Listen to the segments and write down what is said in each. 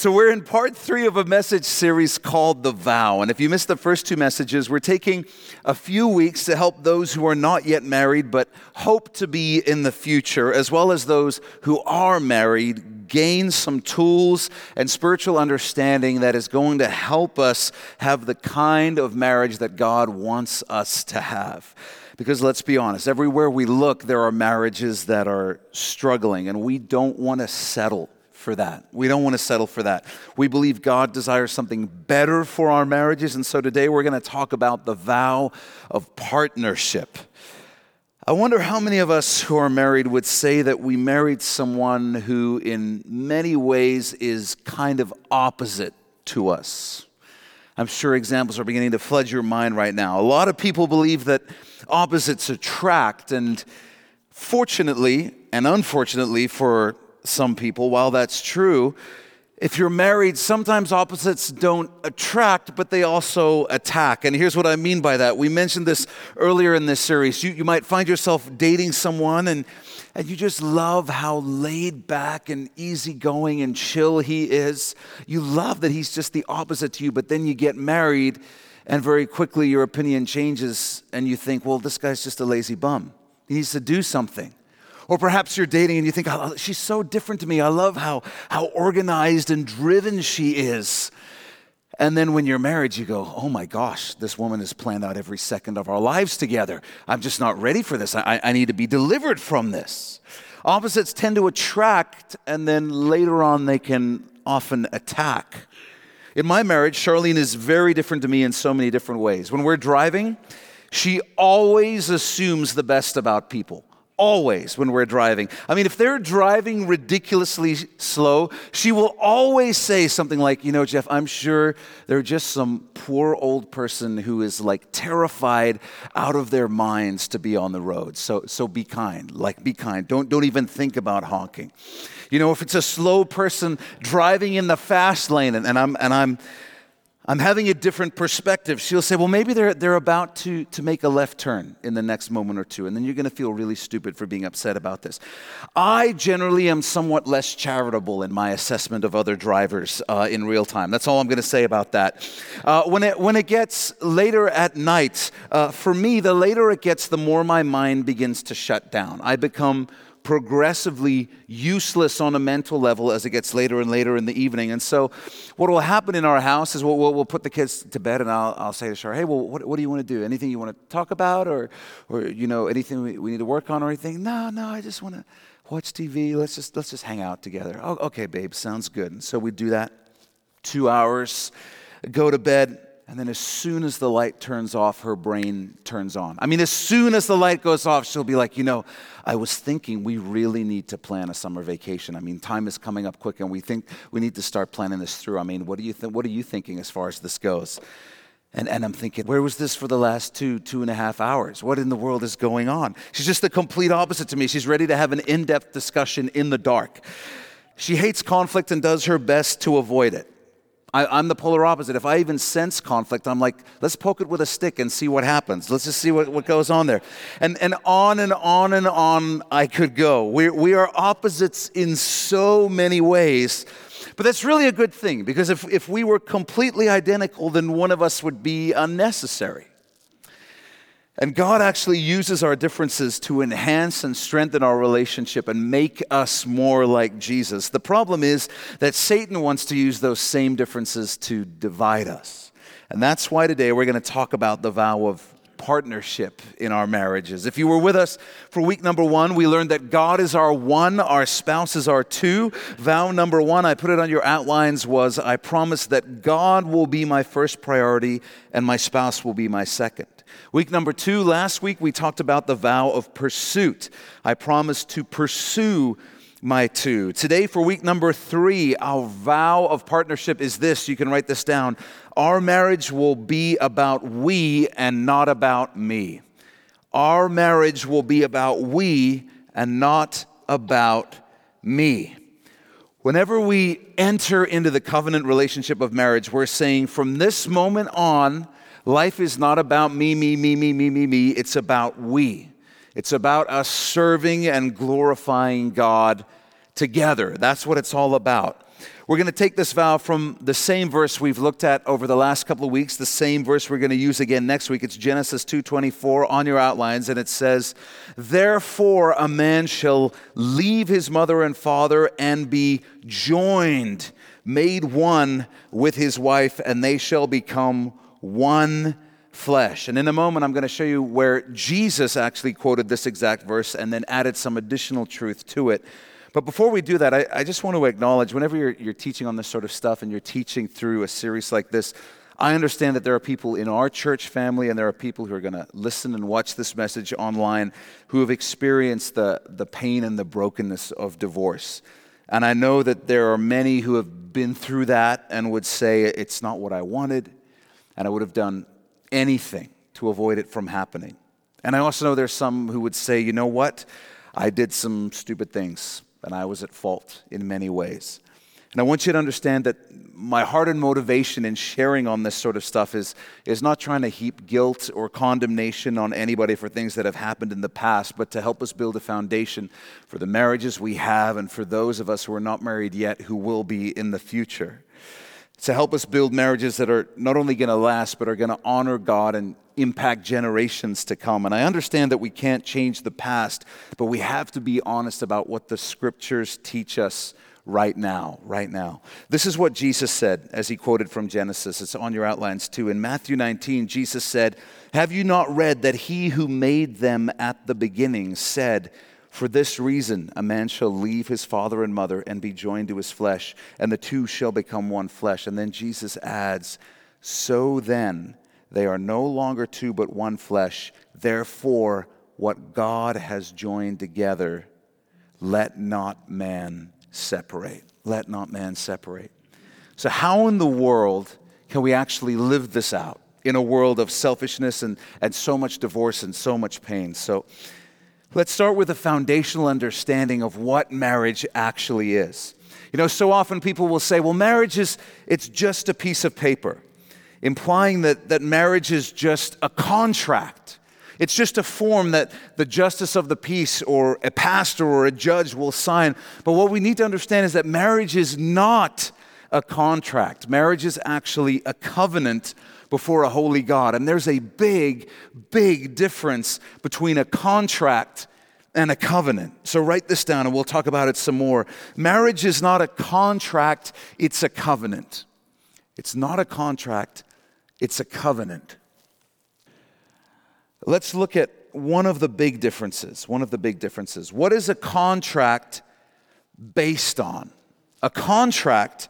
So, we're in part three of a message series called The Vow. And if you missed the first two messages, we're taking a few weeks to help those who are not yet married but hope to be in the future, as well as those who are married, gain some tools and spiritual understanding that is going to help us have the kind of marriage that God wants us to have. Because let's be honest, everywhere we look, there are marriages that are struggling, and we don't want to settle for that. We don't want to settle for that. We believe God desires something better for our marriages, and so today we're going to talk about the vow of partnership. I wonder how many of us who are married would say that we married someone who, in many ways, is kind of opposite to us. I'm sure examples are beginning to flood your mind right now. A lot of people believe that opposites attract, and fortunately and unfortunately for some people, while that's true, if you're married, sometimes opposites don't attract, but they also attack. And here's what I mean by that. We mentioned this earlier in this series. You, you might find yourself dating someone and, and you just love how laid back and easygoing and chill he is. You love that he's just the opposite to you, but then you get married and very quickly your opinion changes and you think, well, this guy's just a lazy bum. He needs to do something. Or perhaps you're dating and you think, oh, she's so different to me. I love how, how organized and driven she is. And then when you're married, you go, oh my gosh, this woman has planned out every second of our lives together. I'm just not ready for this. I, I need to be delivered from this. Opposites tend to attract, and then later on, they can often attack. In my marriage, Charlene is very different to me in so many different ways. When we're driving, she always assumes the best about people always when we're driving. I mean, if they're driving ridiculously slow, she will always say something like, You know, Jeff, I'm sure they're just some poor old person who is like terrified out of their minds to be on the road. So, so be kind. Like, be kind. Don't, don't even think about honking. You know, if it's a slow person driving in the fast lane and, and I'm, and I'm, I'm having a different perspective. She'll say, well, maybe they're, they're about to, to make a left turn in the next moment or two, and then you're going to feel really stupid for being upset about this. I generally am somewhat less charitable in my assessment of other drivers uh, in real time. That's all I'm going to say about that. Uh, when, it, when it gets later at night, uh, for me, the later it gets, the more my mind begins to shut down. I become progressively useless on a mental level as it gets later and later in the evening. And so, what will happen in our house is we'll, we'll, put the kids to bed, and I'll, I'll say to Shar, "Hey, well, what, what do you want to do? Anything you want to talk about, or, or you know, anything we, we need to work on, or anything? No, no, I just want to watch TV. Let's just let's just hang out together. Oh, okay, babe, sounds good. And so we do that. Two hours, go to bed and then as soon as the light turns off, her brain turns on. I mean, as soon as the light goes off, she'll be like, you know, I was thinking we really need to plan a summer vacation. I mean, time is coming up quick and we think we need to start planning this through. I mean, what, do you th- what are you thinking as far as this goes? And, and I'm thinking, where was this for the last two, two and a half hours? What in the world is going on? She's just the complete opposite to me. She's ready to have an in depth discussion in the dark. She hates conflict and does her best to avoid it. I, am the polar opposite. If I even sense conflict, I'm like, let's poke it with a stick and see what happens. Let's just see what, what goes on there. And, and on and on and on I could go. we we are opposites in so many ways. But that's really a good thing because if, if we were completely identical, then one of us would be unnecessary. And God actually uses our differences to enhance and strengthen our relationship and make us more like Jesus. The problem is that Satan wants to use those same differences to divide us. And that's why today we're going to talk about the vow of partnership in our marriages. If you were with us for week number one, we learned that God is our one, our spouse is our two. Vow number one, I put it on your outlines, was I promise that God will be my first priority and my spouse will be my second. Week number two, last week we talked about the vow of pursuit. I promise to pursue my two. Today, for week number three, our vow of partnership is this. You can write this down. Our marriage will be about we and not about me. Our marriage will be about we and not about me. Whenever we enter into the covenant relationship of marriage, we're saying from this moment on, Life is not about me, me, me, me, me, me, me. It's about we. It's about us serving and glorifying God together. That's what it's all about. We're going to take this vow from the same verse we've looked at over the last couple of weeks, the same verse we're going to use again next week. It's Genesis 2:24 on your outlines and it says, "Therefore a man shall leave his mother and father and be joined, made one with his wife, and they shall become one flesh." And in a moment I'm going to show you where Jesus actually quoted this exact verse and then added some additional truth to it. But before we do that, I, I just want to acknowledge whenever you're, you're teaching on this sort of stuff and you're teaching through a series like this, I understand that there are people in our church family and there are people who are going to listen and watch this message online who have experienced the, the pain and the brokenness of divorce. And I know that there are many who have been through that and would say, it's not what I wanted, and I would have done anything to avoid it from happening. And I also know there's some who would say, you know what? I did some stupid things and I was at fault in many ways. And I want you to understand that my heart and motivation in sharing on this sort of stuff is, is not trying to heap guilt or condemnation on anybody for things that have happened in the past, but to help us build a foundation for the marriages we have and for those of us who are not married yet who will be in the future. To help us build marriages that are not only going to last, but are going to honor God and impact generations to come. And I understand that we can't change the past, but we have to be honest about what the scriptures teach us right now, right now. This is what Jesus said as he quoted from Genesis. It's on your outlines too. In Matthew 19, Jesus said, Have you not read that he who made them at the beginning said, For this reason a man shall leave his father and mother and be joined to his flesh, and the two shall become one flesh. And then Jesus adds, So then, they are no longer two but one flesh. Therefore, what God has joined together, let not man separate. Let not man separate. So, how in the world can we actually live this out in a world of selfishness and, and so much divorce and so much pain? So, let's start with a foundational understanding of what marriage actually is. You know, so often people will say, well, marriage is it's just a piece of paper implying that, that marriage is just a contract. It's just a form that the justice of the peace or a pastor or a judge will sign. But what we need to understand is that marriage is not a contract, marriage is actually a covenant before a holy God. And there's a big, big difference between a contract and a covenant. So write this down and we'll talk about it some more. Marriage is not a contract, it's a covenant. It's not a contract, it's a covenant. Let's look at one of the big differences. One of the big differences. What is a contract based on? A contract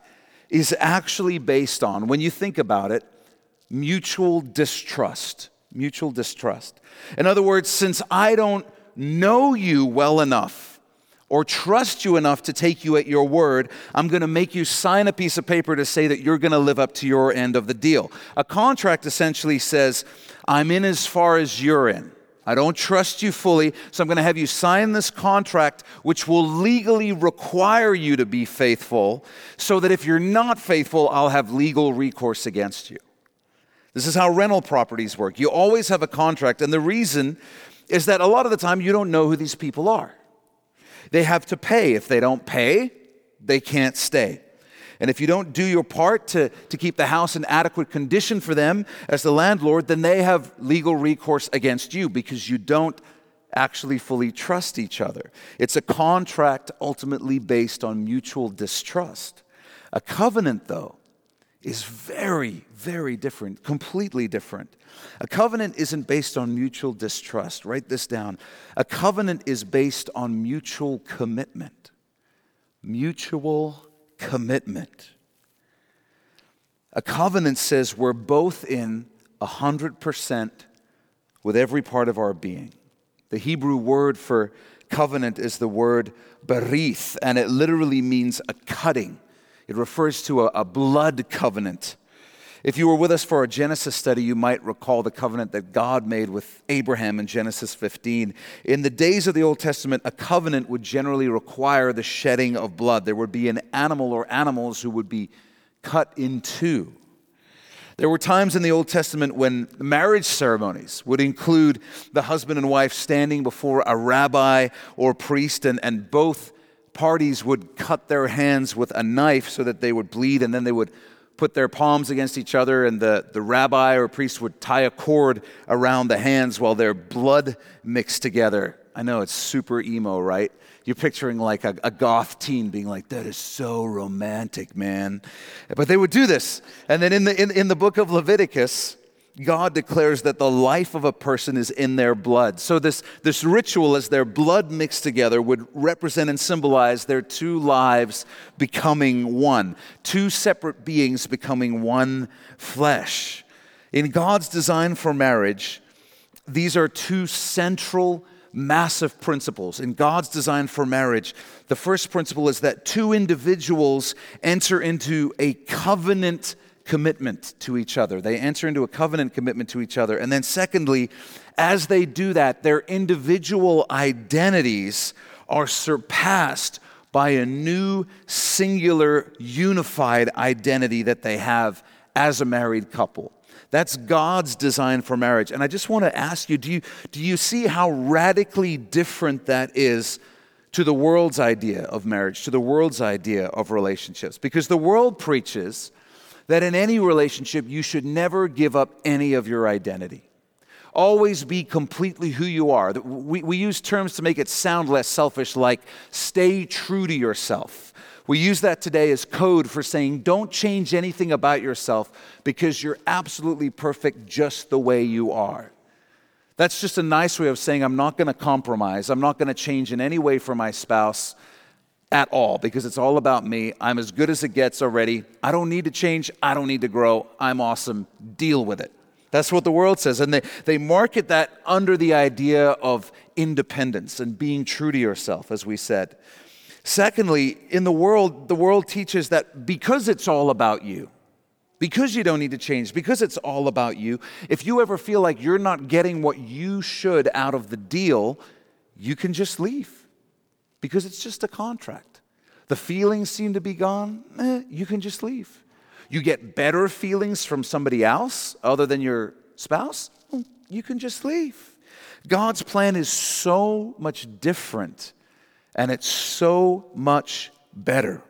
is actually based on, when you think about it, mutual distrust. Mutual distrust. In other words, since I don't know you well enough or trust you enough to take you at your word, I'm going to make you sign a piece of paper to say that you're going to live up to your end of the deal. A contract essentially says, I'm in as far as you're in. I don't trust you fully, so I'm going to have you sign this contract, which will legally require you to be faithful, so that if you're not faithful, I'll have legal recourse against you. This is how rental properties work. You always have a contract, and the reason is that a lot of the time you don't know who these people are. They have to pay. If they don't pay, they can't stay. And if you don't do your part to, to keep the house in adequate condition for them as the landlord, then they have legal recourse against you because you don't actually fully trust each other. It's a contract ultimately based on mutual distrust. A covenant, though, is very, very different, completely different. A covenant isn't based on mutual distrust. Write this down. A covenant is based on mutual commitment. Mutual commitment. A covenant says we're both in 100% with every part of our being. The Hebrew word for covenant is the word berith, and it literally means a cutting it refers to a, a blood covenant. If you were with us for our Genesis study, you might recall the covenant that God made with Abraham in Genesis 15. In the days of the Old Testament, a covenant would generally require the shedding of blood. There would be an animal or animals who would be cut in two. There were times in the Old Testament when marriage ceremonies would include the husband and wife standing before a rabbi or priest, and, and both parties would cut their hands with a knife so that they would bleed, and then they would put their palms against each other, and the, the rabbi or priest would tie a cord around the hands while their blood mixed together. I know it's super emo, right? You're picturing like a, a, goth teen being like, that is so romantic, man. But they would do this. And then in the, in, in the book of Leviticus, God declares that the life of a person is in their blood. So, this, this ritual, as their blood mixed together, would represent and symbolize their two lives becoming one, two separate beings becoming one flesh. In God's design for marriage, these are two central, massive principles. In God's design for marriage, the first principle is that two individuals enter into a covenant commitment to each other. They enter into a covenant commitment to each other. And then, secondly, as they do that, their individual identities are surpassed by a new, singular, unified identity that they have as a married couple. That's God's design for marriage. And I just want to ask you do, you do you see how radically different that is to the world's idea of marriage, to the world's idea of relationships? Because the world preaches that in any relationship, you should never give up any of your identity. Always be completely who you are. We, we use terms to make it sound less selfish, like stay true to yourself. We use that today as code for saying don't change anything about yourself because you're absolutely perfect just the way you are. That's just a nice way of saying I'm not going to compromise. I'm not going to change in any way for my spouse at all because it's all about me. I'm as good as it gets already. I don't need to change. I don't need to grow. I'm awesome. Deal with it. That's what the world says. And they, they market that under the idea of independence and being true to yourself, as we said. Secondly, in the world, the world teaches that because it's all about you, because you don't need to change, because it's all about you, if you ever feel like you're not getting what you should out of the deal, you can just leave because it's just a contract. The feelings seem to be gone, eh, you can just leave. You get better feelings from somebody else other than your spouse, you can just leave. God's plan is so much different and it's so much better.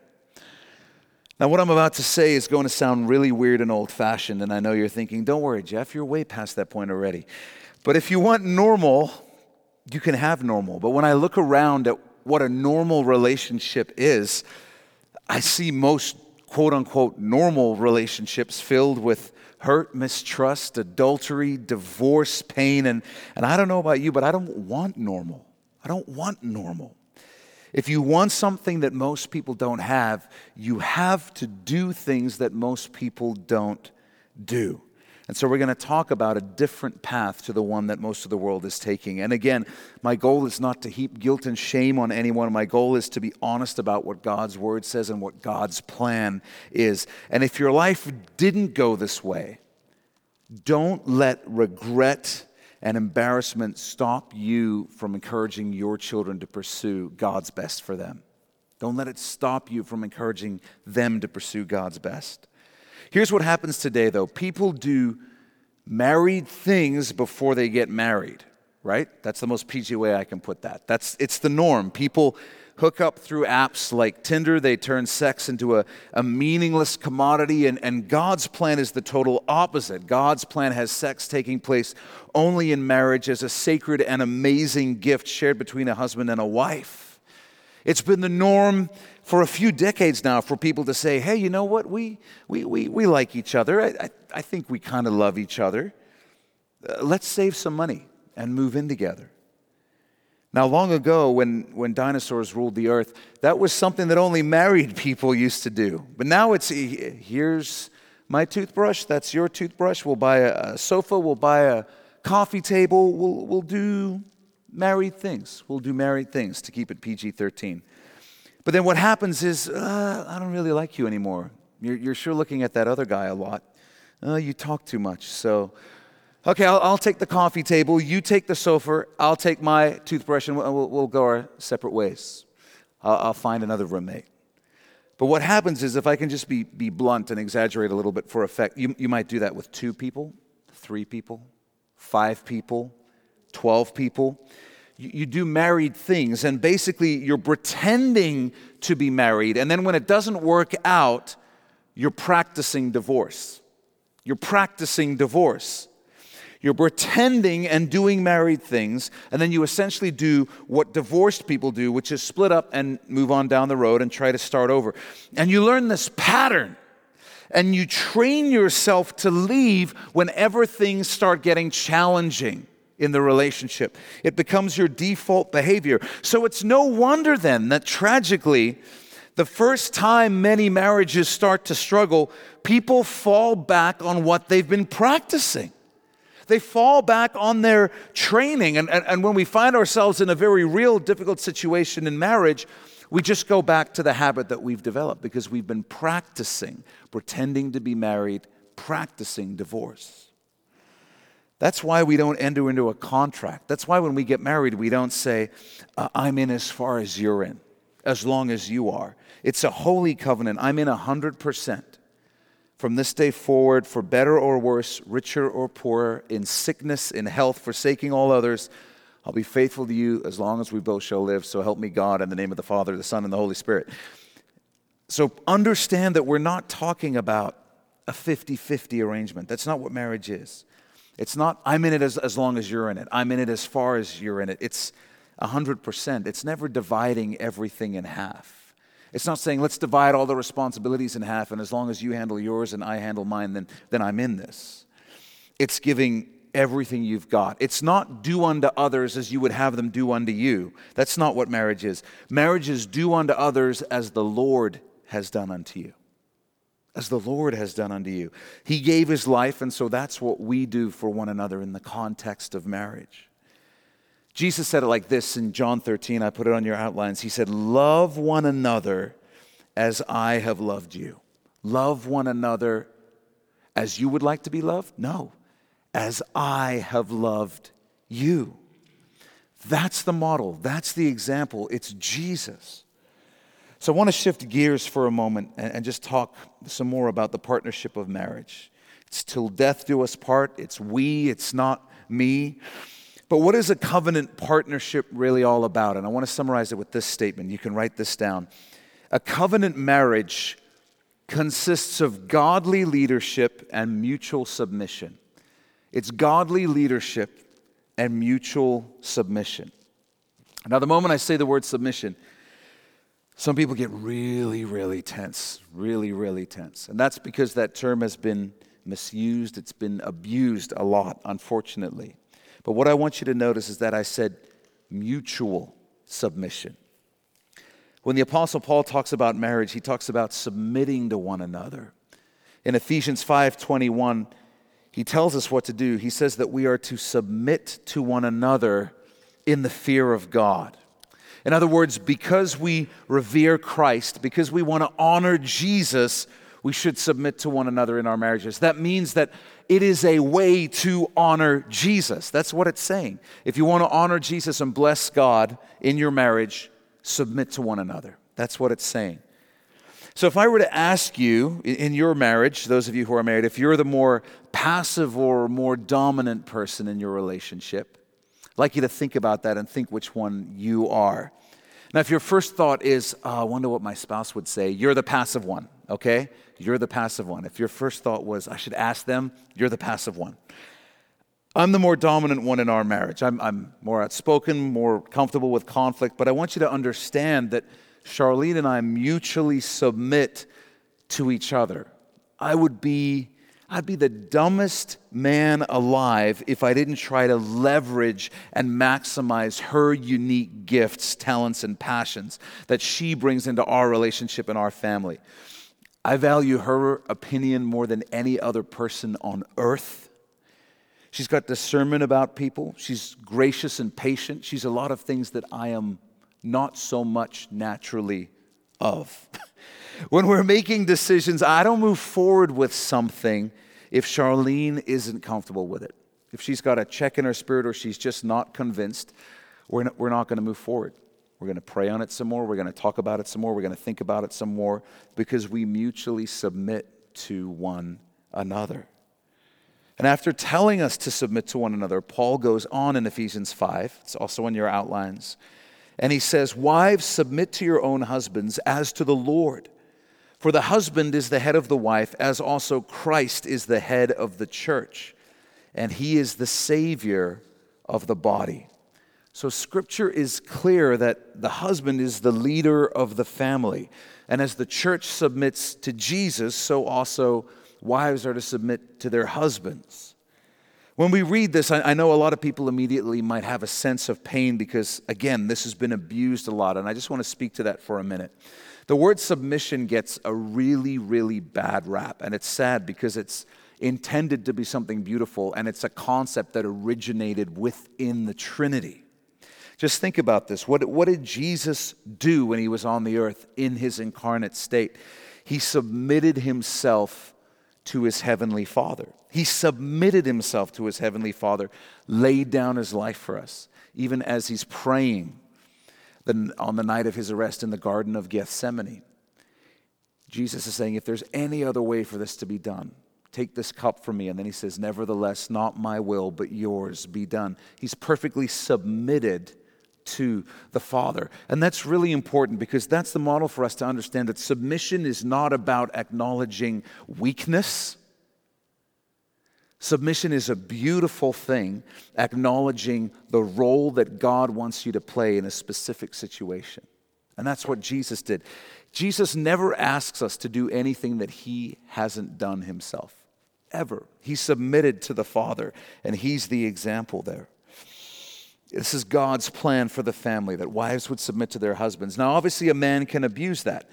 Now, what I'm about to say is going to sound really weird and old fashioned, and I know you're thinking, don't worry, Jeff, you're way past that point already. But if you want normal, you can have normal. But when I look around at what a normal relationship is, I see most quote unquote normal relationships filled with hurt, mistrust, adultery, divorce, pain. And, and I don't know about you, but I don't want normal. I don't want normal. If you want something that most people don't have, you have to do things that most people don't do. And so we're going to talk about a different path to the one that most of the world is taking. And again, my goal is not to heap guilt and shame on anyone. My goal is to be honest about what God's word says and what God's plan is. And if your life didn't go this way, don't let regret and embarrassment stop you from encouraging your children to pursue God's best for them. Don't let it stop you from encouraging them to pursue God's best. Here's what happens today, though people do married things before they get married, right? That's the most PG way I can put that. That's, it's the norm. People hook up through apps like Tinder, they turn sex into a, a meaningless commodity, and, and God's plan is the total opposite. God's plan has sex taking place only in marriage as a sacred and amazing gift shared between a husband and a wife. It's been the norm for a few decades now for people to say, hey, you know what? We, we, we, we like each other. I, I, I think we kind of love each other. Uh, let's save some money and move in together. Now, long ago, when, when dinosaurs ruled the earth, that was something that only married people used to do. But now it's here's my toothbrush, that's your toothbrush. We'll buy a, a sofa, we'll buy a coffee table, we'll, we'll do married things. We'll do married things to keep it PG 13. But then what happens is, uh, I don't really like you anymore. You're, you're sure looking at that other guy a lot. Uh, you talk too much. So, okay, I'll, I'll, take the coffee table. You take the sofa. I'll take my toothbrush and we'll, we'll go our separate ways. I'll, I'll find another roommate. But what happens is, if I can just be, be blunt and exaggerate a little bit for effect, you, you might do that with two people, three people, five people, 12 people you, you do married things, and basically you're pretending to be married, and then when it doesn't work out, you're practicing divorce. You're practicing divorce. You're pretending and doing married things, and then you essentially do what divorced people do, which is split up and move on down the road and try to start over. And you learn this pattern, and you train yourself to leave whenever things start getting challenging in the relationship. It becomes your default behavior. So it's no wonder then that tragically, the first time many marriages start to struggle, people fall back on what they've been practicing they fall back on their training. And, and, and when we find ourselves in a very real, difficult situation in marriage, we just go back to the habit that we've developed because we've been practicing pretending to be married, practicing divorce. That's why we don't enter into a contract. That's why when we get married, we don't say, uh, I'm in as far as you're in, as long as you are. It's a holy covenant. I'm in 100% from this day forward, for better or worse, richer or poorer, in sickness, in health, forsaking all others. I'll be faithful to you as long as we both shall live. So help me God in the name of the Father, the Son, and the Holy Spirit. So understand that we're not talking about a 50 50 arrangement. That's not what marriage is. It's not, I'm in it as, as long as you're in it, I'm in it as far as you're in it. It's 100%. It's never dividing everything in half. It's not saying, let's divide all the responsibilities in half, and as long as you handle yours and I handle mine, then, then I'm in this. It's giving everything you've got. It's not do unto others as you would have them do unto you. That's not what marriage is. Marriage is do unto others as the Lord has done unto you. As the Lord has done unto you. He gave his life, and so that's what we do for one another in the context of marriage. Jesus said it like this in John 13. I put it on your outlines. He said, Love one another as I have loved you. Love one another as you would like to be loved? No, as I have loved you. That's the model, that's the example. It's Jesus. So I want to shift gears for a moment and just talk some more about the partnership of marriage. It's till death do us part, it's we, it's not me. But what is a covenant partnership really all about? And I want to summarize it with this statement. You can write this down. A covenant marriage consists of godly leadership and mutual submission. It's godly leadership and mutual submission. Now, the moment I say the word submission, some people get really, really tense, really, really tense. And that's because that term has been misused, it's been abused a lot, unfortunately. But what I want you to notice is that I said mutual submission. When the Apostle Paul talks about marriage, he talks about submitting to one another. In Ephesians 5:21, he tells us what to do. He says that we are to submit to one another in the fear of God. In other words, because we revere Christ, because we want to honor Jesus, we should submit to one another in our marriages. That means that it is a way to honor Jesus. That's what it's saying. If you want to honor Jesus and bless God in your marriage, submit to one another. That's what it's saying. So, if I were to ask you in your marriage, those of you who are married, if you're the more passive or more dominant person in your relationship, like you to think about that and think which one you are. Now, if your first thought is, oh, I wonder what my spouse would say, you're the passive one, okay? You're the passive one. If your first thought was, I should ask them, you're the passive one. I'm the more dominant one in our marriage. I'm, I'm more outspoken, more comfortable with conflict, but I want you to understand that Charlene and I mutually submit to each other. I would be I'd be the dumbest man alive if I didn't try to leverage and maximize her unique gifts, talents, and passions that she brings into our relationship and our family. I value her opinion more than any other person on earth. She's got discernment about people. She's gracious and patient. She's a lot of things that I am not so much naturally of. when we're making decisions, I don't move forward with something if Charlene isn't comfortable with it. If she's got a check in her spirit or she's just not convinced, we're not, we're not going to move forward. We're going to pray on it some more. We're going to talk about it some more. We're going to think about it some more because we mutually submit to one another. And after telling us to submit to one another, Paul goes on in Ephesians 5, it's also in your outlines, and he says, Wives, submit to your own husbands as to the Lord. For the husband is the head of the wife, as also Christ is the head of the church, and he is the Savior of the body. So, scripture is clear that the husband is the leader of the family. And as the church submits to Jesus, so also wives are to submit to their husbands. When we read this, I, know a lot of people immediately might have a sense of pain because, again, this has been abused a lot. And I just want to speak to that for a minute. The word submission gets a really, really bad rap. And it's sad because it's intended to be something beautiful and it's a concept that originated within the Trinity. Just think about this. What, what did Jesus do when he was on the earth in his incarnate state? He submitted himself to his heavenly Father. He submitted himself to his heavenly Father, laid down his life for us, even as he's praying on the night of his arrest in the Garden of Gethsemane. Jesus is saying, If there's any other way for this to be done, take this cup from me. And then he says, Nevertheless, not my will, but yours be done. He's perfectly submitted to the Father. And that's really important because that's the model for us to understand that submission is not about acknowledging weakness. Submission is a beautiful thing, acknowledging the role that God wants you to play in a specific situation. And that's what Jesus did. Jesus never asks us to do anything that he hasn't done himself, ever. He submitted to the Father, and he's the example there. This is God's plan for the family that wives would submit to their husbands. Now, obviously, a man can abuse that.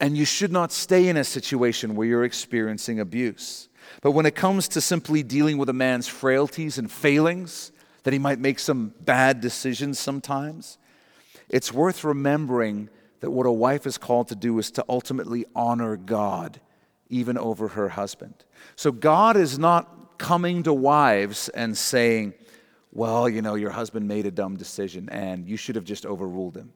And you should not stay in a situation where you're experiencing abuse. But when it comes to simply dealing with a man's frailties and failings, that he might make some bad decisions sometimes, it's worth remembering that what a wife is called to do is to ultimately honor God, even over her husband. So God is not coming to wives and saying, well, you know, your husband made a dumb decision and you should have just overruled him.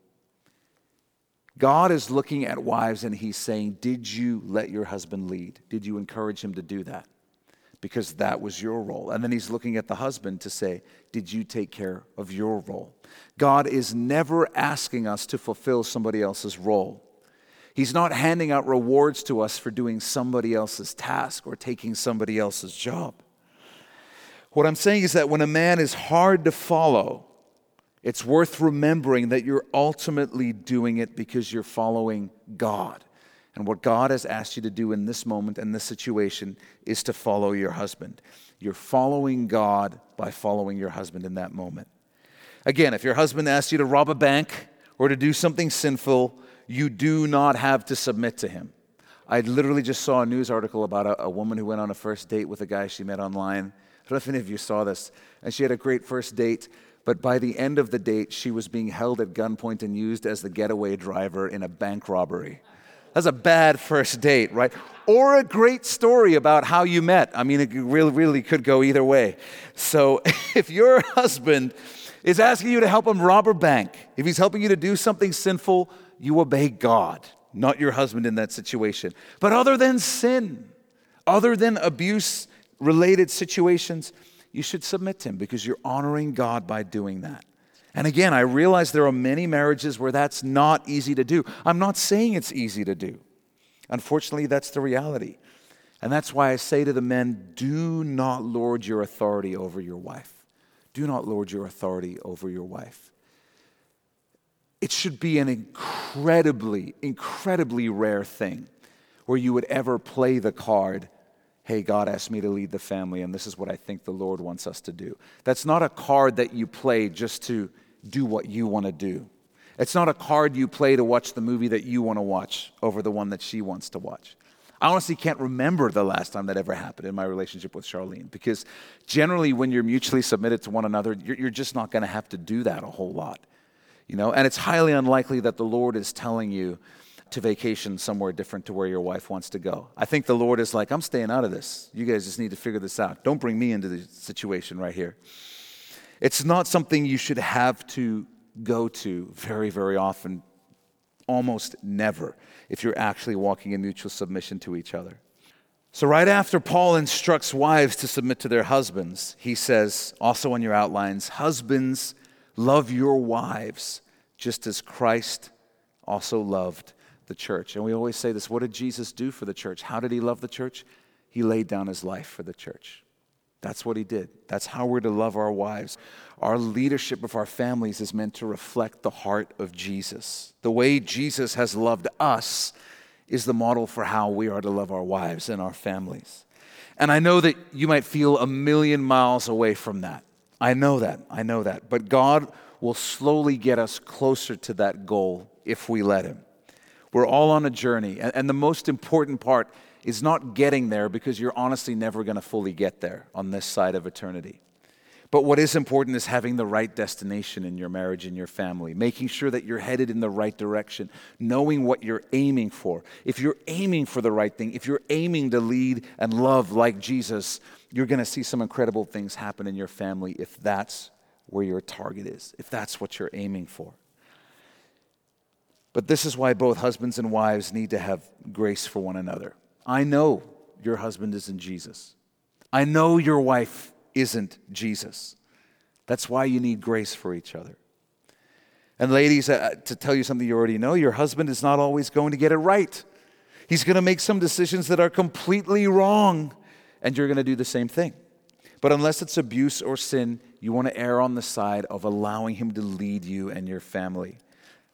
God is looking at wives and he's saying, Did you let your husband lead? Did you encourage him to do that? Because that was your role. And then he's looking at the husband to say, Did you take care of your role? God is never asking us to fulfill somebody else's role. He's not handing out rewards to us for doing somebody else's task or taking somebody else's job. What I'm saying is that when a man is hard to follow, it's worth remembering that you're ultimately doing it because you're following God. And what God has asked you to do in this moment and this situation is to follow your husband. You're following God by following your husband in that moment. Again, if your husband asks you to rob a bank or to do something sinful, you do not have to submit to him. I literally just saw a news article about a, a woman who went on a first date with a guy she met online I don't know if any of you saw this. And she had a great first date, but by the end of the date, she was being held at gunpoint and used as the getaway driver in a bank robbery. That's a bad first date, right? Or a great story about how you met. I mean, it really, really could go either way. So if your husband is asking you to help him rob a bank, if he's helping you to do something sinful, you obey God, not your husband in that situation. But other than sin, other than abuse related situations, you should submit to Him because you're honoring God by doing that. And again, I realize there are many marriages where that's not easy to do. I'm not saying it's easy to do. Unfortunately, that's the reality. And that's why I say to the men do not lord your authority over your wife. Do not lord your authority over your wife. It should be an incredibly, incredibly rare thing where you would ever play the card hey, God asked me to lead the family, and this is what I think the Lord wants us to do. That's not a card that you play just to do what you want to do. It's not a card you play to watch the movie that you want to watch over the one that she wants to watch. I honestly can't remember the last time that ever happened in my relationship with Charlene because generally, when you're mutually submitted to one another, you're, just not going to have to do that a whole lot. You know, and it's highly unlikely that the Lord is telling you, to vacation somewhere different to where your wife wants to go. I think the Lord is like, I'm staying out of this. You guys just need to figure this out. Don't bring me into the situation right here. It's not something you should have to go to very, very often, almost never, if you're actually walking in mutual submission to each other. So, right after Paul instructs wives to submit to their husbands, he says, also on your outlines, Husbands, love your wives just as Christ also loved the church. And we always say this what did Jesus do for the church? How did he love the church? He laid down his life for the church. That's what he did. That's how we're to love our wives. Our leadership of our families is meant to reflect the heart of Jesus. The way Jesus has loved us is the model for how we are to love our wives and our families. And I know that you might feel a million miles away from that. I know that. I know that. But God will slowly get us closer to that goal if we let Him. We're all on a journey. And the most important part is not getting there because you're honestly never going to fully get there on this side of eternity. But what is important is having the right destination in your marriage and your family, making sure that you're headed in the right direction, knowing what you're aiming for. If you're aiming for the right thing, if you're aiming to lead and love like Jesus, you're going to see some incredible things happen in your family if that's where your target is, if that's what you're aiming for. But this is why both husbands and wives need to have grace for one another. I know your husband isn't Jesus. I know your wife isn't Jesus. That's why you need grace for each other. And, ladies, uh, to tell you something you already know, your husband is not always going to get it right. He's going to make some decisions that are completely wrong, and you're going to do the same thing. But unless it's abuse or sin, you want to err on the side of allowing him to lead you and your family.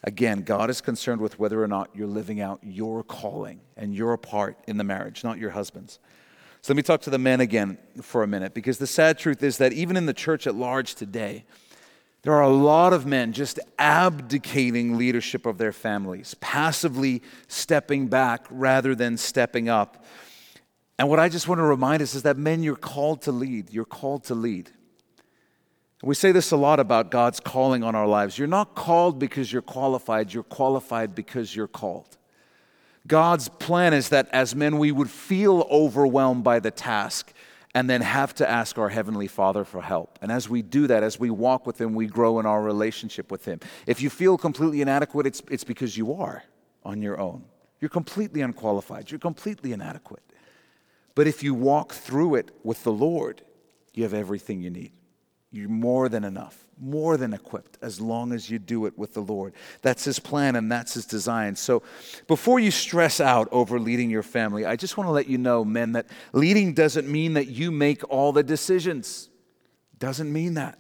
Again, God is concerned with whether or not you're living out your calling and your part in the marriage, not your husband's. So let me talk to the men again for a minute because the sad truth is that even in the church at large today, there are a lot of men just abdicating leadership of their families, passively stepping back rather than stepping up. And what I just want to remind us is that men, you're called to lead. You're called to lead. We say this a lot about God's calling on our lives. You're not called because you're qualified, you're qualified because you're called. God's plan is that as men, we would feel overwhelmed by the task and then have to ask our Heavenly Father for help. And as we do that, as we walk with Him, we grow in our relationship with Him. If you feel completely inadequate, it's, it's because you are on your own. You're completely unqualified, you're completely inadequate. But if you walk through it with the Lord, you have everything you need. You're more than enough, more than equipped, as long as you do it with the Lord. That's His plan and that's His design. So before you stress out over leading your family, I just want to let you know, men, that leading doesn't mean that you make all the decisions. Doesn't mean that.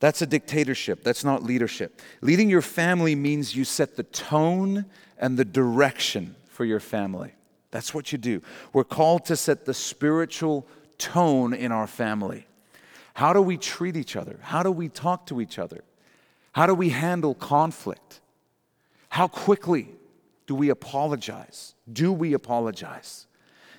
That's a dictatorship. That's not leadership. Leading your family means you set the tone and the direction for your family. That's what you do. We're called to set the spiritual tone in our family. How do we treat each other? How do we talk to each other? How do we handle conflict? How quickly do we apologize? Do we apologize?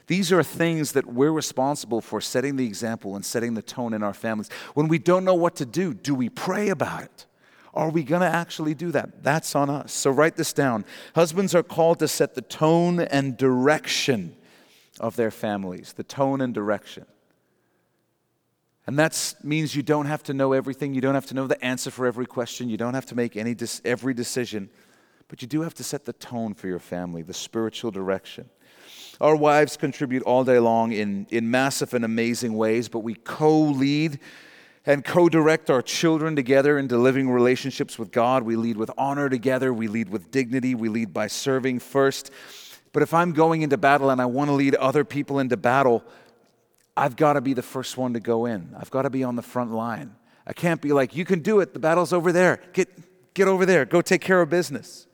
These are things that we're responsible for setting the example and setting the tone in our families. When we don't know what to do, do we pray about it? Are we going to actually do that? That's on us. So write this down. Husbands are called to set the tone and direction of their families, the tone and direction. And that means you don't have to know everything. You don't have to know the answer for every question. You don't have to make any every decision. But you do have to set the tone for your family, the spiritual direction. Our wives contribute all day long in, in massive and amazing ways, but we co lead and co direct our children together into living relationships with God. We lead with honor together, we lead with dignity, we lead by serving first. But if I'm going into battle and I want to lead other people into battle, I've got to be the first one to go in. I've got to be on the front line. I can't be like, you can do it, the battle's over there. Get, get over there, go take care of business.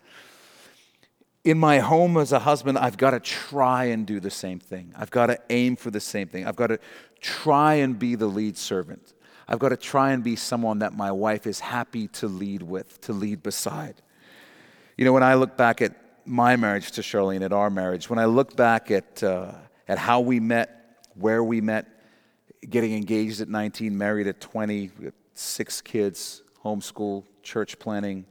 In my home as a husband, I've got to try and do the same thing. I've got to aim for the same thing. I've got to try and be the lead servant. I've got to try and be someone that my wife is happy to lead with, to lead beside. You know, when I look back at my marriage to Charlene, at our marriage, when I look back at, uh, at how we met where we met, getting engaged at 19, married at 20, six kids, homeschool, church planning,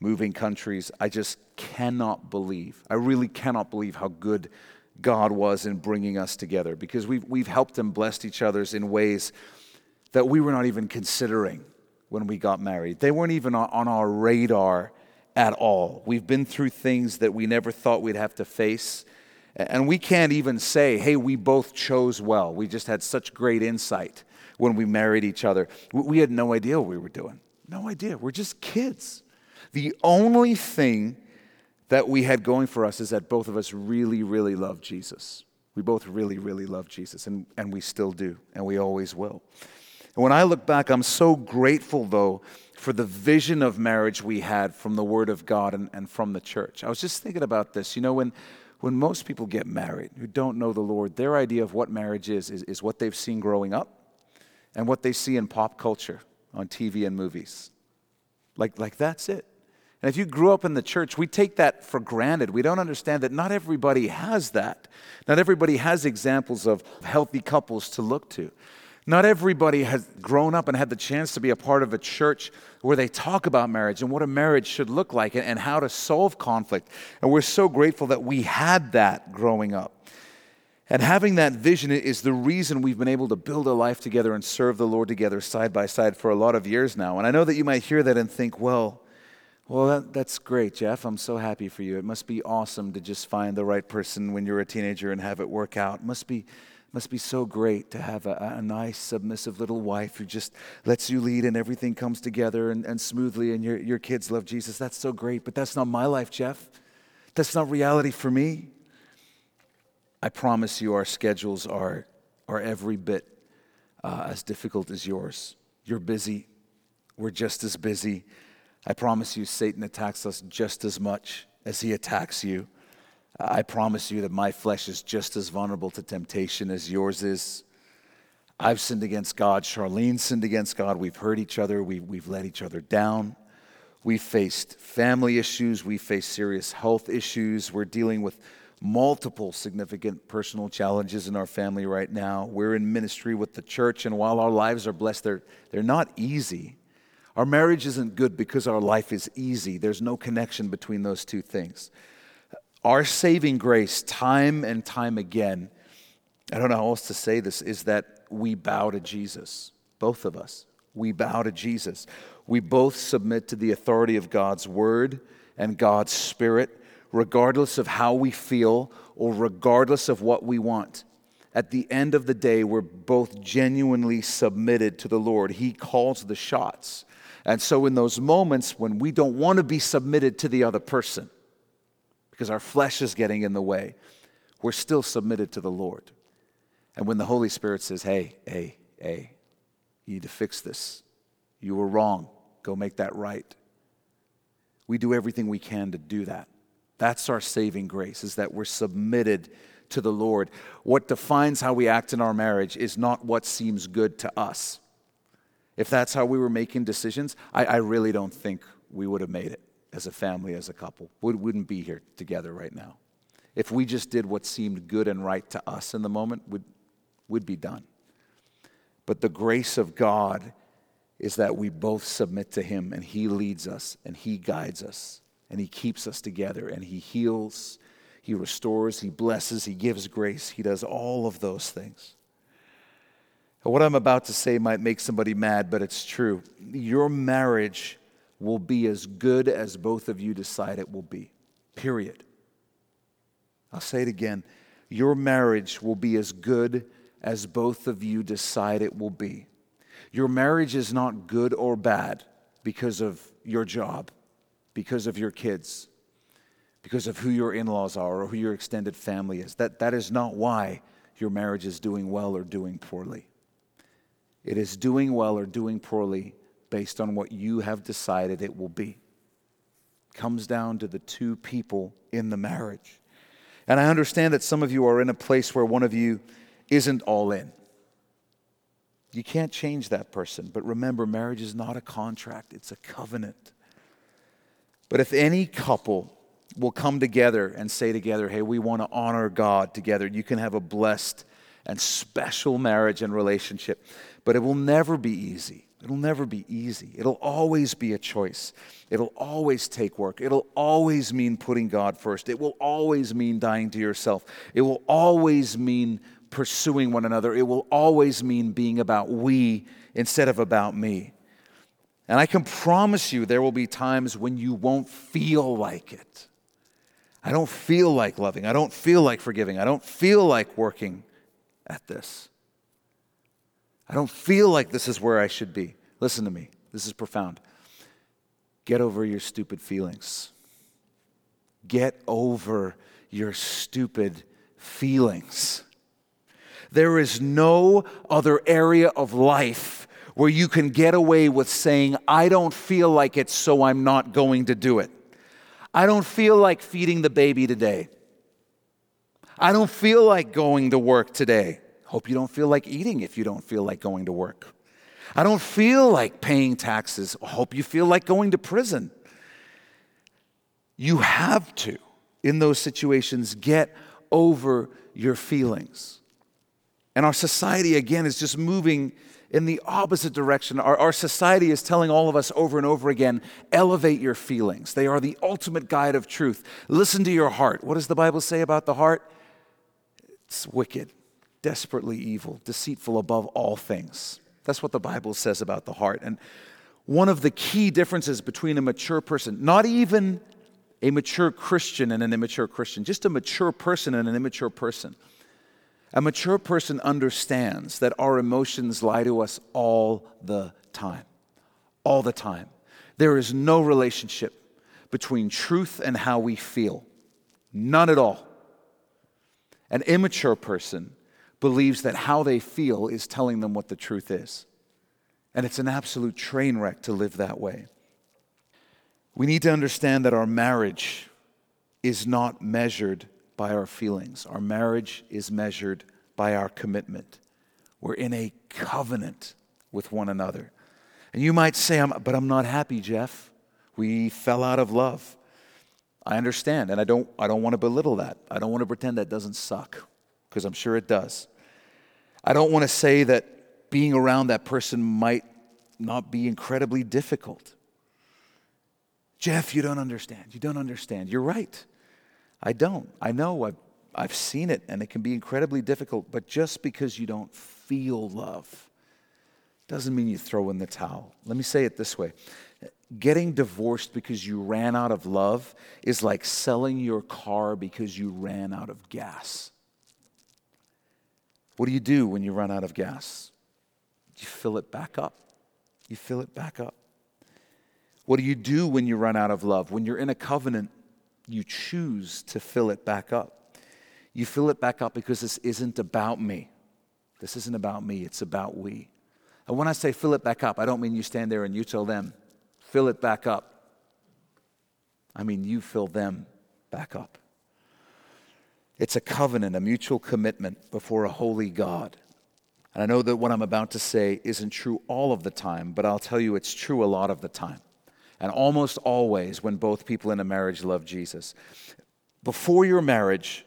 moving countries. I just cannot believe, I really cannot believe how good God was in bringing us together because we've, we've helped and blessed each other's in ways that we were not even considering when we got married. They weren't even on our radar at all. We've been through things that we never thought we'd have to face And we can't even say, hey, we both chose well. We just had such great insight when we married each other. We had no idea what we were doing. No idea. We're just kids. The only thing that we had going for us is that both of us really, really love Jesus. We both really, really love Jesus, and, and we still do, and we always will. And when I look back, I'm so grateful, though, for the vision of marriage we had from the Word of God and, and from the church. I was just thinking about this. You know, when, when most people get married who don't know the Lord, their idea of what marriage is, is, is what they've seen growing up and what they see in pop culture on TV and movies. Like, like that's it. And if you grew up in the church, we take that for granted. We don't understand that not everybody has that. Not everybody has examples of healthy couples to look to. Not everybody has grown up and had the chance to be a part of a church where they talk about marriage and what a marriage should look like and how to solve conflict. And we're so grateful that we had that growing up. And having that vision is the reason we've been able to build a life together and serve the Lord together side by side for a lot of years now. And I know that you might hear that and think, well, well, that, that's great, Jeff. I'm so happy for you. It must be awesome to just find the right person when you're a teenager and have it work out. It must be must be so great to have a, a, nice, submissive little wife who just lets you lead and everything comes together and, and smoothly and your, your kids love Jesus. That's so great, but that's not my life, Jeff. That's not reality for me. I promise you, our schedules are, are every bit uh, as difficult as yours. You're busy. We're just as busy. I promise you, Satan attacks us just as much as he attacks you. I promise you that my flesh is just as vulnerable to temptation as yours is. I've sinned against God. Charlene sinned against God. We've hurt each other. We've, we've let each other down. We've faced family issues. We face serious health issues. We're dealing with multiple significant personal challenges in our family right now. We're in ministry with the church, and while our lives are blessed, they're, they're not easy. Our marriage isn't good because our life is easy. There's no connection between those two things. Our saving grace, time and time again, I don't know how else to say this, is that we bow to Jesus, both of us. We bow to Jesus. We both submit to the authority of God's word and God's spirit, regardless of how we feel or regardless of what we want. At the end of the day, we're both genuinely submitted to the Lord. He calls the shots. And so, in those moments when we don't want to be submitted to the other person, because our flesh is getting in the way, we're still submitted to the Lord. And when the Holy Spirit says, hey, hey, hey, you need to fix this, you were wrong, go make that right. We do everything we can to do that. That's our saving grace, is that we're submitted to the Lord. What defines how we act in our marriage is not what seems good to us. If that's how we were making decisions, I, I really don't think we would have made it as a family, as a couple. We wouldn't be here together right now. If we just did what seemed good and right to us in the moment, we'd, we'd be done. But the grace of God is that we both submit to Him and He leads us and He guides us and He keeps us together and He heals, He restores, He blesses, He gives grace. He does all of those things. What I'm about to say might make somebody mad, but it's true. Your marriage will be as good as both of you decide it will be. Period. I'll say it again. Your marriage will be as good as both of you decide it will be. Your marriage is not good or bad because of your job, because of your kids, because of who your in laws are or who your extended family is. That, that is not why your marriage is doing well or doing poorly. It is doing well or doing poorly based on what you have decided it will be. It comes down to the two people in the marriage. And I understand that some of you are in a place where one of you isn't all in. You can't change that person, but remember, marriage is not a contract, it's a covenant. But if any couple will come together and say together, hey, we want to honor God together, you can have a blessed and special marriage and relationship. But it will never be easy. It'll never be easy. It'll always be a choice. It'll always take work. It'll always mean putting God first. It will always mean dying to yourself. It will always mean pursuing one another. It will always mean being about we instead of about me. And I can promise you there will be times when you won't feel like it. I don't feel like loving. I don't feel like forgiving. I don't feel like working at this. I don't feel like this is where I should be. Listen to me. This is profound. Get over your stupid feelings. Get over your stupid feelings. There is no other area of life where you can get away with saying, I don't feel like it, so I'm not going to do it. I don't feel like feeding the baby today. I don't feel like going to work today. Hope you don't feel like eating if you don't feel like going to work. I don't feel like paying taxes. Hope you feel like going to prison. You have to, in those situations, get over your feelings. And our society, again, is just moving in the opposite direction. Our, our society is telling all of us over and over again elevate your feelings. They are the ultimate guide of truth. Listen to your heart. What does the Bible say about the heart? It's wicked, desperately evil, deceitful above all things. That's what the Bible says about the heart. And one of the key differences between a mature person, not even a mature Christian and an immature Christian, just a mature person and an immature person a mature person understands that our emotions lie to us all the time. All the time. There is no relationship between truth and how we feel. None at all. An immature person believes that how they feel is telling them what the truth is. And it's an absolute train wreck to live that way. We need to understand that our marriage is not measured by our feelings. Our marriage is measured by our commitment. We're in a covenant with one another. And you might say, I'm, but I'm not happy, Jeff. We fell out of love. I understand, and I don't, I don't want to belittle that. I don't want to pretend that doesn't suck, because I'm sure it does. I don't want to say that being around that person might not be incredibly difficult. Jeff, you don't understand. You don't understand. You're right. I don't. I know. I've, I've seen it, and it can be incredibly difficult. But just because you don't feel love doesn't mean you throw in the towel. Let me say it this way getting divorced because you ran out of love is like selling your car because you ran out of gas. What do you do when you run out of gas? You fill it back up. You fill it back up. What do you do when you run out of love? When you're in a covenant you choose to fill it back up. You fill it back up because this isn't about me. This isn't about me, it's about we. And when I say fill it back up, I don't mean you stand there and you tell them, fill it back up. I mean, you fill them back up. It's a covenant, a mutual commitment before a holy God. And I know that what I'm about to say isn't true all of the time, but I'll tell you it's true a lot of the time and almost always when both people in a marriage love Jesus. Before your marriage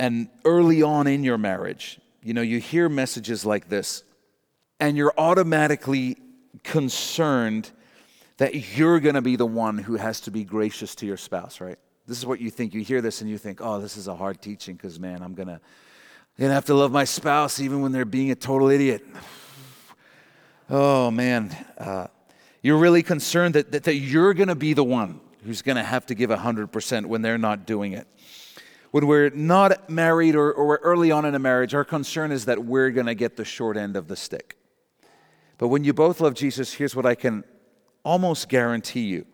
and early on in your marriage, you know, you hear messages like this, and you're automatically concerned that you're going to be the one who has to be gracious to your spouse, right? This is what you think. You hear this and you think, oh, this is a hard teaching because, man, I'm going to. Gonna have to love my spouse even when they're being a total idiot. Oh man, uh, you're really concerned that, that, that you're going to be the one who's going to have to give 100% when they're not doing it. When we're not married or, or we're early on in a marriage, our concern is that we're going to get the short end of the stick. But when you both love Jesus, here's what I can almost guarantee you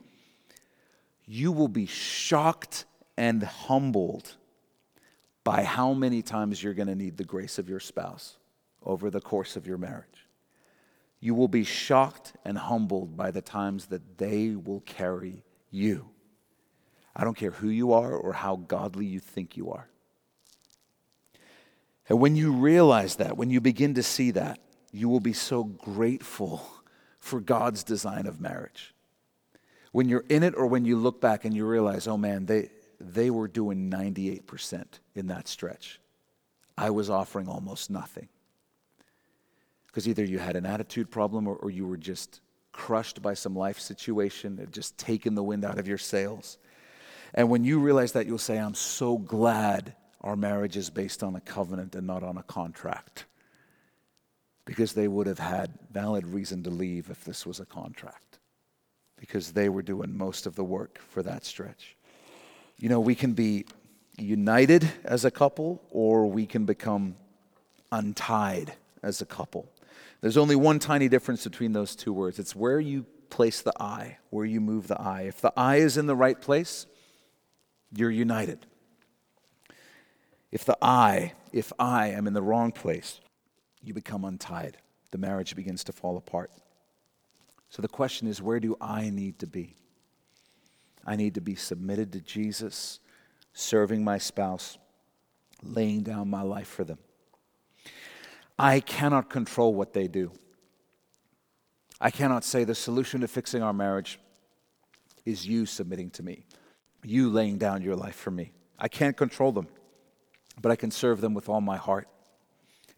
you will be shocked and humbled by how many times you're going to need the grace of your spouse over the course of your marriage you will be shocked and humbled by the times that they will carry you. I don't care who you are or how godly you think you are. And when you realize that, when you begin to see that, you will be so grateful for God's design of marriage. When you're in it or when you look back and you realize, oh man, they, they were doing 98% in that stretch. I was offering almost nothing because either you had an attitude problem or, or, you were just crushed by some life situation, it just taken the wind out of your sails. And when you realize that, you'll say, I'm so glad our marriage is based on a covenant and not on a contract. Because they would have had valid reason to leave if this was a contract, because they were doing most of the work for that stretch. You know, we can be united as a couple or we can become untied as a couple. There's only one tiny difference between those two words it's where you place the I, where you move the I. If the I is in the right place, you're united. If the I, if I am in the wrong place, you become untied. The marriage begins to fall apart. So the question is where do I need to be? I need to be submitted to Jesus, serving my spouse, laying down my life for them. I cannot control what they do. I cannot say the solution to fixing our marriage is you submitting to me, you laying down your life for me. I can't control them, but I can serve them with all my heart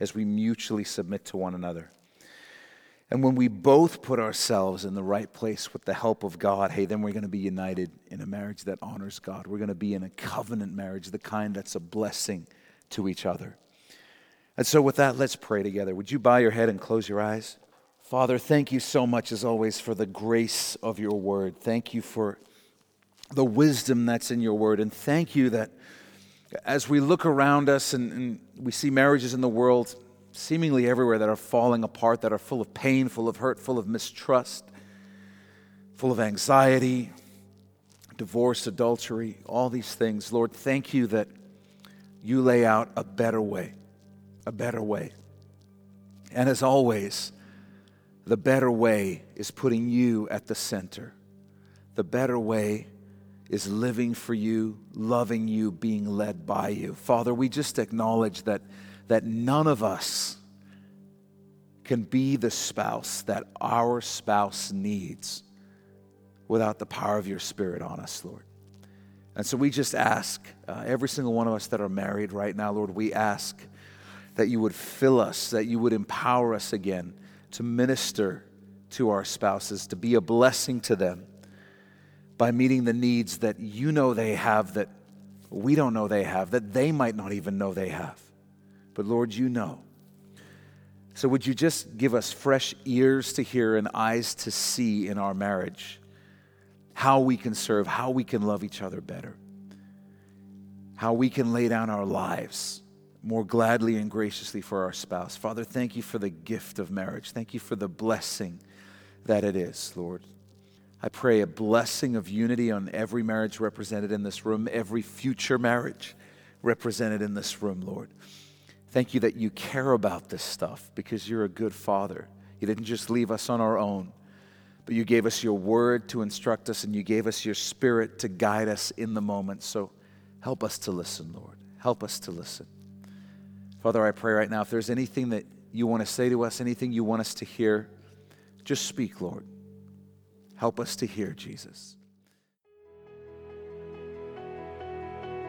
as we mutually submit to one another. And when we both put ourselves in the right place with the help of God, hey, then we're going to be united in a marriage that honors God. We're going to be in a covenant marriage, the kind that's a blessing to each other. And so, with that, let's pray together. Would you bow your head and close your eyes? Father, thank you so much, as always, for the grace of your word. Thank you for the wisdom that's in your word. And thank you that as we look around us and, and we see marriages in the world, seemingly everywhere that are falling apart, that are full of pain, full of hurt, full of mistrust, full of anxiety, divorce, adultery, all these things. Lord, thank you that you lay out a better way, a better way. And as always, the better way is putting you at the center. The better way is living for you, loving you, being led by you. Father, we just acknowledge that that none of us can be the spouse that our spouse needs without the power of your Spirit on us, Lord. And so we just ask, uh, every single one of us that are married right now, Lord, we ask that you would fill us, that you would empower us again to minister to our spouses, to be a blessing to them by meeting the needs that you know they have that we don't know they have, that they might not even know they have. But Lord, you know. So would you just give us fresh ears to hear and eyes to see in our marriage how we can serve, how we can love each other better, how we can lay down our lives more gladly and graciously for our spouse. Father, thank you for the gift of marriage. Thank you for the blessing that it is, Lord. I pray a blessing of unity on every marriage represented in this room, every future marriage represented in this room, Lord. Thank you that you care about this stuff because you're a good father. You didn't just leave us on our own, but you gave us your word to instruct us and you gave us your spirit to guide us in the moment. So help us to listen, Lord. Help us to listen. Father, I pray right now if there's anything that you want to say to us, anything you want us to hear, just speak, Lord. Help us to hear, Jesus.